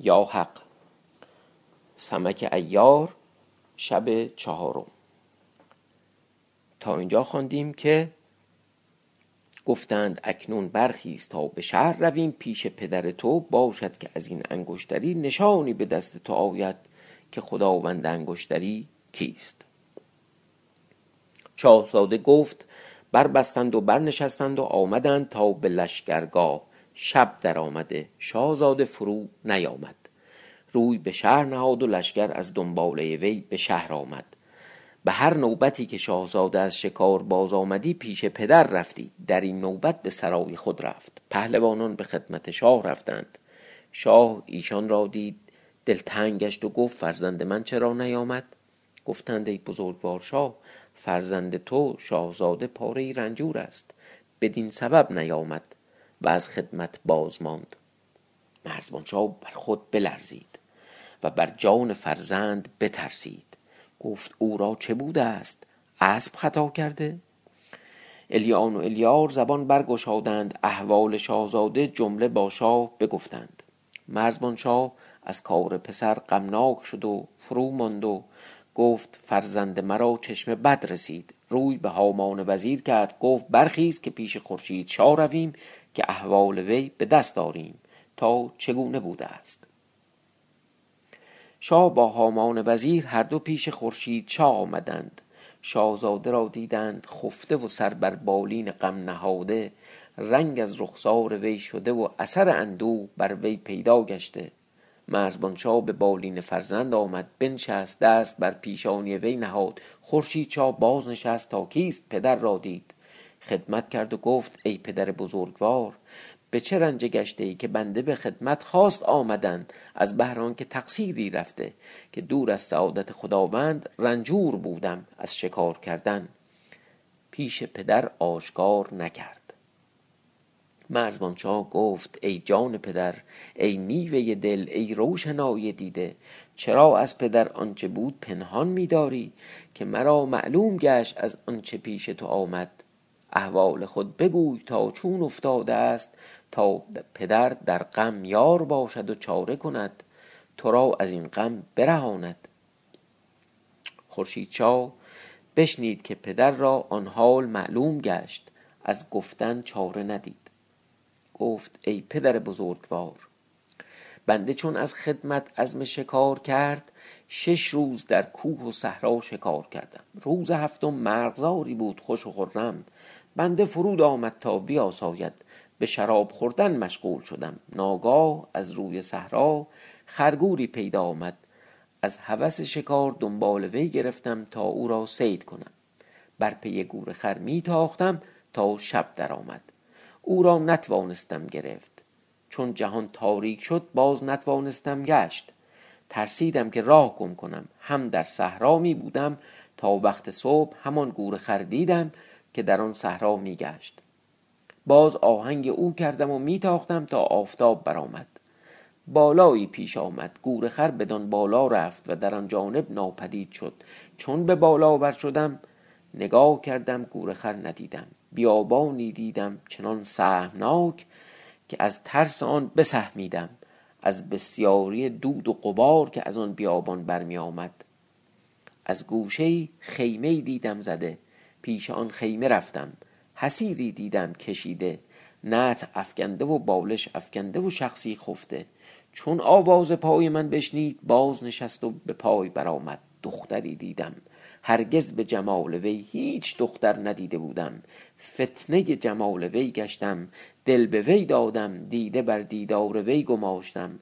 یا حق. سمک ایار شب چهارم. تا اینجا خواندیم که گفتند اکنون برخیز تا به شهر رویم پیش پدر تو باشد که از این انگشتری نشانی به دست تو آید که خداوند انگشتری کیست. شاهزاده گفت بربستند و برنشستند و آمدند تا به لشکرگاه. شب در آمده شاهزاده فرو نیامد. روی به شهر نهاد و لشکر از دنباله وی به شهر آمد. به هر نوبتی که شاهزاده از شکار باز آمدی پیش پدر رفتی. در این نوبت به سرای خود رفت. پهلوانان به خدمت شاه رفتند. شاه ایشان را دید. دلتنگ گشت و گفت فرزند من چرا نیامد؟ گفتند ای بزرگوار شاه فرزند تو شاهزاده پاره رنجور است. بدین سبب نیامد و از خدمت باز ماند. مرزبانشاه بر خود بلرزید و بر جان فرزند بترسید. گفت او را چه بوده است؟ اسب خطا کرده؟ الیان و الیار زبان برگشادند احوال شاهزاده جمله با شاه بگفتند. مرزبان شاه از کار پسر غمناک شد و فرو ماند و گفت فرزند مرا چشم بد رسید. روی به هامان وزیر کرد گفت برخیز که پیش خورشید شاه رویم که احوال وی به دست داریم تا چگونه بوده است. شاه با هامان وزیر هر دو پیش خورشید شاه آمدند. شاهزاده را دیدند خفته و سر بر بالین غم نهاده. رنگ از رخسار وی شده و اثر اندوه بر وی پیدا گشته. مرزبانشاه به بالین فرزند آمد. بنشست دست بر پیشانی وی نهاد. خورشید شاه باز نشست تا کیست پدر را دید. خدمت کرد و گفت ای پدر بزرگوار به چه رنجه گشته ای که بنده به خدمت خواست آمدن از بهر که تقصیری رفته که دور از سعادت خداوند رنجور بودم از شکار کردن. پیش پدر آشکار نکرد. مرزبانشاه گفت ای جان پدر ای میوه دل ای روشنای دیده چرا از پدر آنچه بود پنهان میداری که مرا معلوم گشت از آنچه پیش تو آمد؟ احوال خود بگوی تا چون افتاده است تا پدر در غم یار باشد و چاره کند تو را از این غم برهاند. خورشیدچا بشنید که پدر را آن حال معلوم گشت از گفتن چاره ندید. گفت ای پدر بزرگوار بنده چون از خدمت عزم شکار کرد شش روز در کوه و صحرا شکار کردم. روز هفتم مرغزاری بود خوش و خرم. بنده فرود آمد تا بیاساید. به شراب خوردن مشغول شدم. ناگاه از روی صحرا خرگوری پیدا آمد. از هوس شکار دنبال وی گرفتم تا او را صید کنم. بر پی گور خر می تاختم تا شب درآمد. او را نتوانستم گرفت. چون جهان تاریک شد باز نتوانستم گشت. ترسیدم که راه گم کنم. هم در صحرا می بودم تا وقت صبح همان گور خر دیدم که در آن صحرا می گشت. باز آهنگ او کردم و میتاختم تا آفتاب برآمد. بالایی پیش آمد. گور خر بدان بالا رفت و در آن جانب ناپدید شد. چون به بالا بر شدم نگاه کردم گور خر ندیدم. بیابانی دیدم چنان سهمناک که از ترس آن بسهمیدم. از بسیاری دود و قبار که از آن بیابان برمی آمد. از گوشه خیمه دیدم زده. پیش آن خیمه رفتم. حسیری دیدم کشیده نت افکنده و بالش افکنده و شخصی خفته. چون آواز پای من بشنید باز نشست و به پای برآمد. دختری دیدم. هرگز به جمال وی هیچ دختر ندیده بودم. فتنه جمال وی گشتم. دل به وی دادم. دیده بر دیدار وی گماشتم.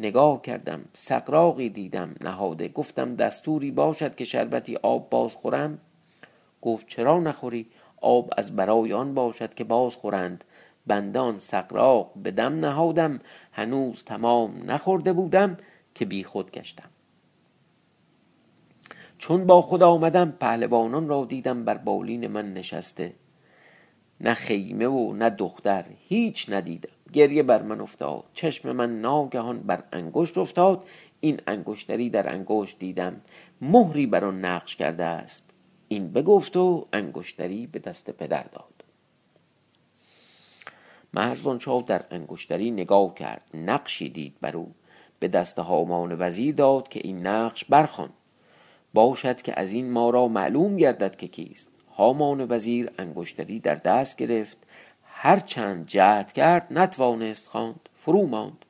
نگاه کردم. سقراقی دیدم. نهاده. گفتم دستوری باشد که شربتی آب باز خورم. گفت چرا نخوری؟ آب از برای آن باشد که باز خورند. بنده آن سقراق به دم نهادم. هنوز تمام نخورده بودم که بی خود گشتم. چون با خود آمدم پهلوانان را دیدم بر بالین من نشسته. نه خیمه و نه دختر هیچ ندیدم. گریه بر من افتاد. چشم من ناگهان بر انگشت افتاد. این انگشتری در انگشت دیدم. مهری بر آن نقش کرده است. این بگفت و انگشتری به دست پدر داد. مرزبان شاه در انگشتری نگاه کرد نقشی دید بر او. به دست هامان وزیر داد که این نقش برخوان. باشد که از این ما را معلوم گردد که کیست. هامان وزیر انگشتری در دست گرفت. هر چند جهد کرد نتوانست خواند فرو ماند.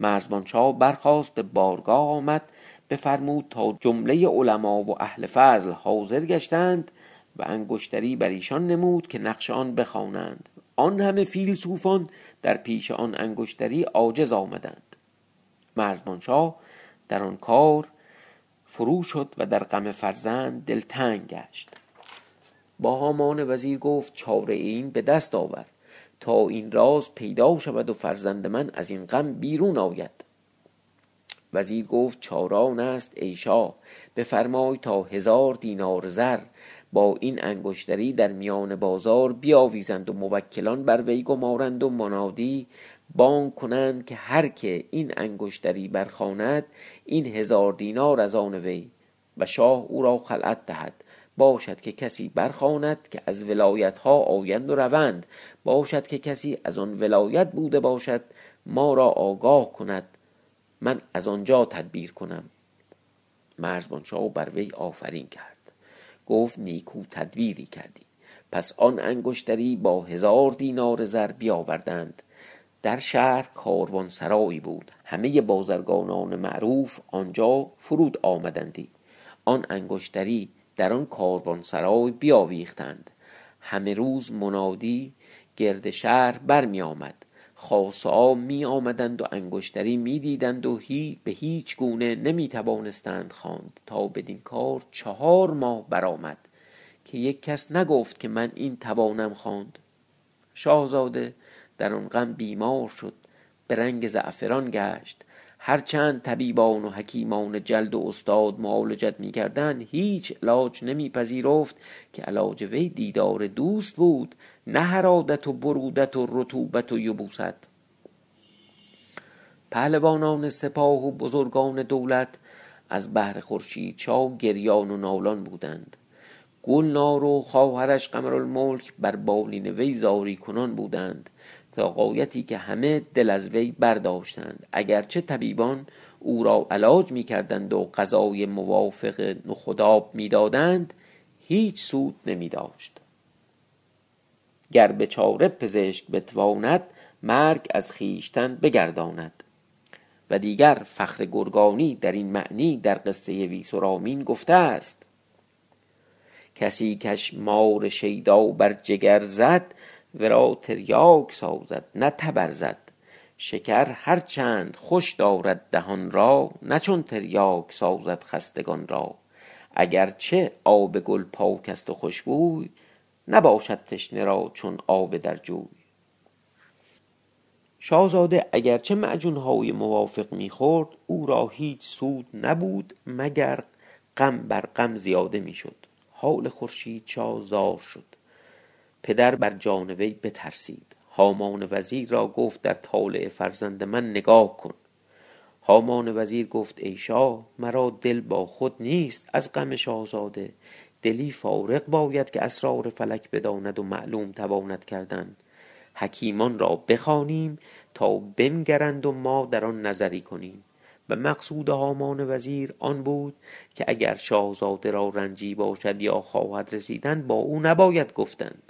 مرزبان شاه برخواست به بارگاه آمد. بفرمود تا جمله علما و اهل فضل حاضر گشتند و انگشتری بر ایشان نمود که نقش آن بخوانند. آن همه فیلسوفان در پیش آن انگشتری عاجز آمدند. مرزبان شاه در آن کار فرو شد و در غم فرزند دلتنگ گشت. با هامان وزیر گفت چاره این به دست آور. تا این راز پیدا شود و فرزند من از این غم بیرون آید. وزیر گفت چاران است ای شاه بفرمای تا هزار دینار زر با این انگشتری در میان بازار بیاویزند و موکلان بر وی گمارند و منادی بانگ کنند که هر که این انگشتری برخواند این هزار دینار از آن وی و شاه او را خلعت دهد. باشد که کسی برخواند که از ولایت ها آیند و روند باشد که کسی از آن ولایت بوده باشد ما را آگاه کند من از آنجا تدبیر کنم. مرزبان شاه بر وی آفرین کرد. گفت نیکو تدبیری کردی. پس آن انگشتری با هزار دینار زر بیاوردند. در شهر کاروان سرایی بود. همه بازرگانان معروف آنجا فرود آمدندی. آن انگشتری در آن کاروان سرای بیاویختند. همه روز منادی گرد شهر برمی آمد. خاصا می آمدند و انگشتری می دیدند و هی به هیچ گونه نمی توانستند خواند تا بدین کار چهار ماه برآمد که یک کس نگفت که من این توانم خواند. شاهزاده در آن غم بیمار شد به رنگ زعفران گشت. هرچند طبیبان و حکیمان جلد و استاد معالجت می‌کردند هیچ علاج نمیپذیرفت که علاج وی دیدار دوست بود نه حرادت و برودت و رطوبت و یبوست. پهلوانان سپاه و بزرگان دولت از بهر خورشید چا گریان و نالان بودند. گلنار و خواهرش قمرالملک بر بالین وی زاری کنان بودند تا قایتی که همه دل از وی برداشتند. اگرچه طبیبان او را علاج می کردند و غذای موافق نخداب می دادند هیچ سود نمی داشت گر به چاره پزشک بتواند مرگ از خیشتن بگرداند. و دیگر فخر گرگانی در این معنی در قصه ویسرامین گفته است کسی کش مار شیدا بر جگر زد ورا تریاک سازد نه تبر زد. شکر هر چند خوش دارد دهان را نه چون تریاک سازد خستگان را. اگرچه آب گل پاک است و خوشبوی نباشد تشنه را چون آب در جوی. شاهزاده اگرچه معجونهای موافق می‌خورد او را هیچ سود نبود مگر غم بر غم زیاده می‌شد. حال خورشید چا زار شد. پدر بر جان وی بترسید. هامان وزیر را گفت در طالع فرزند من نگاه کن. هامان وزیر گفت ای شاه مرا دل با خود نیست از غم شاهزاده. دلی فارغ باید که اسرار فلک بداند و معلوم تواند کردن. حکیمان را بخوانیم تا بنگرند و ما در آن نظری کنیم. و مقصود هامان وزیر آن بود که اگر شاهزاده را رنجی باشد یا خواهد رسیدن با او نباید گفتند.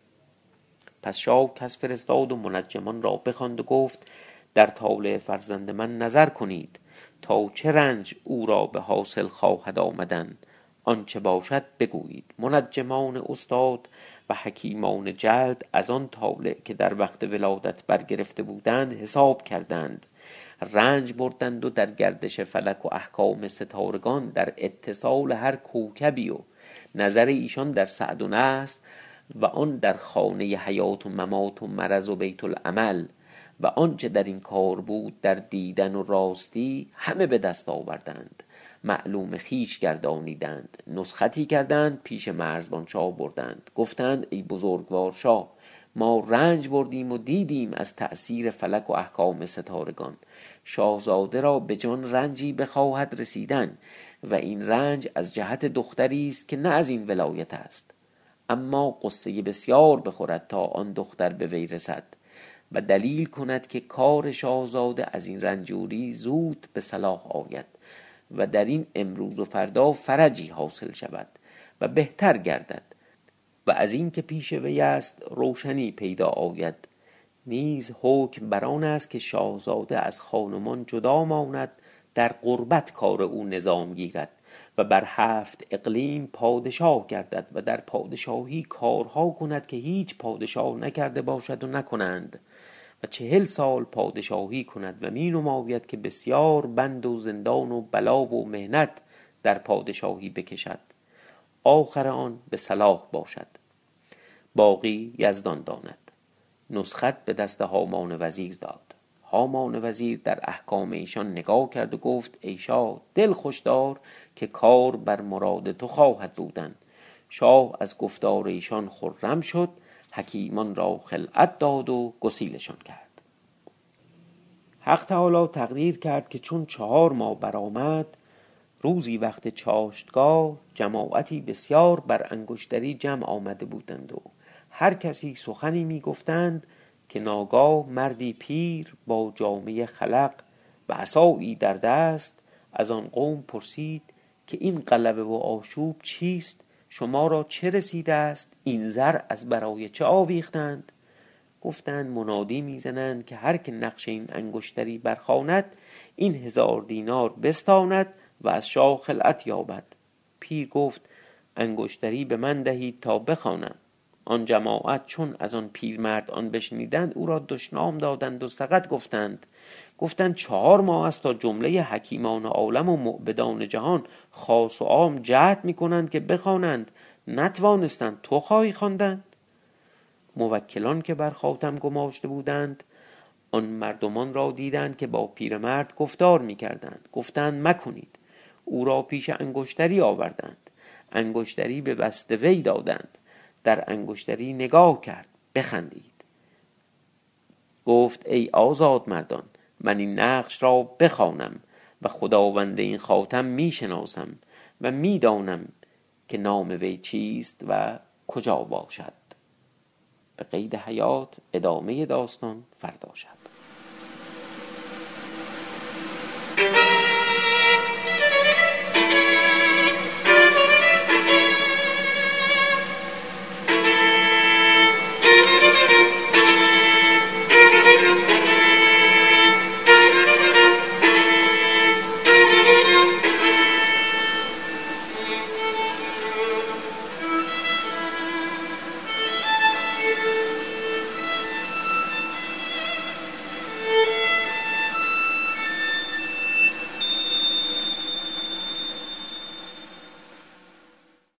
پس شاه کس فرستاد و منجمان را بخواند و گفت در طالع فرزند من نظر کنید تا چه رنج او را به حاصل خواهد آمدن. آنچه باشد بگویید. منجمان استاد و حکیمان جلد از آن طالع که در وقت ولادت برگرفته بودند حساب کردند. رنج بردند و در گردش فلک و احکام ستارگان در اتصال هر کوکبی و نظر ایشان در سعد و نحس و آن در خانه حیات و ممات و مرض و بیت العمل. و آنچه در این کار بود در دیدن و راستی همه به دست آوردند. معلوم خیش گردانیدند. نسختی کردند پیش مرزبان شاه بردند. گفتند ای بزرگوار شاه ما رنج بردیم و دیدیم از تأثیر فلک و احکام ستارگان. شاهزاده را به جان رنجی بخواهد رسیدن و این رنج از جهت دختری است که نه از این ولایت است. اما قصه بسیار بخورد تا آن دختر به وی رسد و دلیل کند که کار شاهزاده از این رنجوری زود به صلاح آید. و در این امروز و فردا فرجی حاصل شود و بهتر گردد. و از این که پیش وی است روشنی پیدا آید. نیز حکم بر آن است که شاهزاده از خانمان جدا ماند در قربت کار او نظام گیرد و بر هفت اقلیم پادشاه گردد و در پادشاهی کارها کند که هیچ پادشاه نکرده باشد و نکنند. و چهل سال پادشاهی کند و می نماید که بسیار بند و زندان و بلا و مهنت در پادشاهی بکشد. آخر آن به صلاح باشد. باقی یزدان داند. نسخت به دست هامان وزیر داد. هامان وزیر در احکام ایشان نگاه کرد و گفت ای شاه دل خوش دار که کار بر مراد تو خواهد بودن. شاه از گفتار ایشان خرم شد حکیمان را خلعت داد و گسیلشان کرد. حق تعالی تقدیر کرد که چون چهار ماه برآمد روزی وقت چاشتگاه جماعتی بسیار بر انگشتری جمع آمده بودند و هر کسی سخنی می گفتند که ناگاه مردی پیر با جامعه خلق و عصایی در دست از آن قوم پرسید که این قلبه و آشوب چیست؟ شما را چه رسیده است؟ این زر از برای چه آویختند؟ گفتند منادی می‌زنند که هر که نقش این انگشتری برخواند این هزار دینار بستاند و از شاه خلعت یابد. پیر گفت انگشتری به من دهید تا بخوانم. آن جماعت چون از آن پیرمرد آن بشنیدند او را دشنام دادند و سقط گفتند. گفتند چهار ماه است تا جمله حکیمان عالم و معبدان جهان خاص و عام جهد می کنند که بخوانند. نتوانستند. تو خواهی خواندن؟ موکلان که بر خاتم گماشته بودند آن مردمان را دیدند که با پیرمرد گفتار می کردند گفتند مکنید. او را پیش انگشتری آوردند. انگشتری به وست وی دادند. در انگشتری نگاه کرد. بخندید. گفت ای آزاد مردان من این نقش را بخوانم و خداوند این خاتم می‌شناسم و می‌دانم که نام وی چیست و کجا باشد. به قید حیات ادامه داستان فردا شد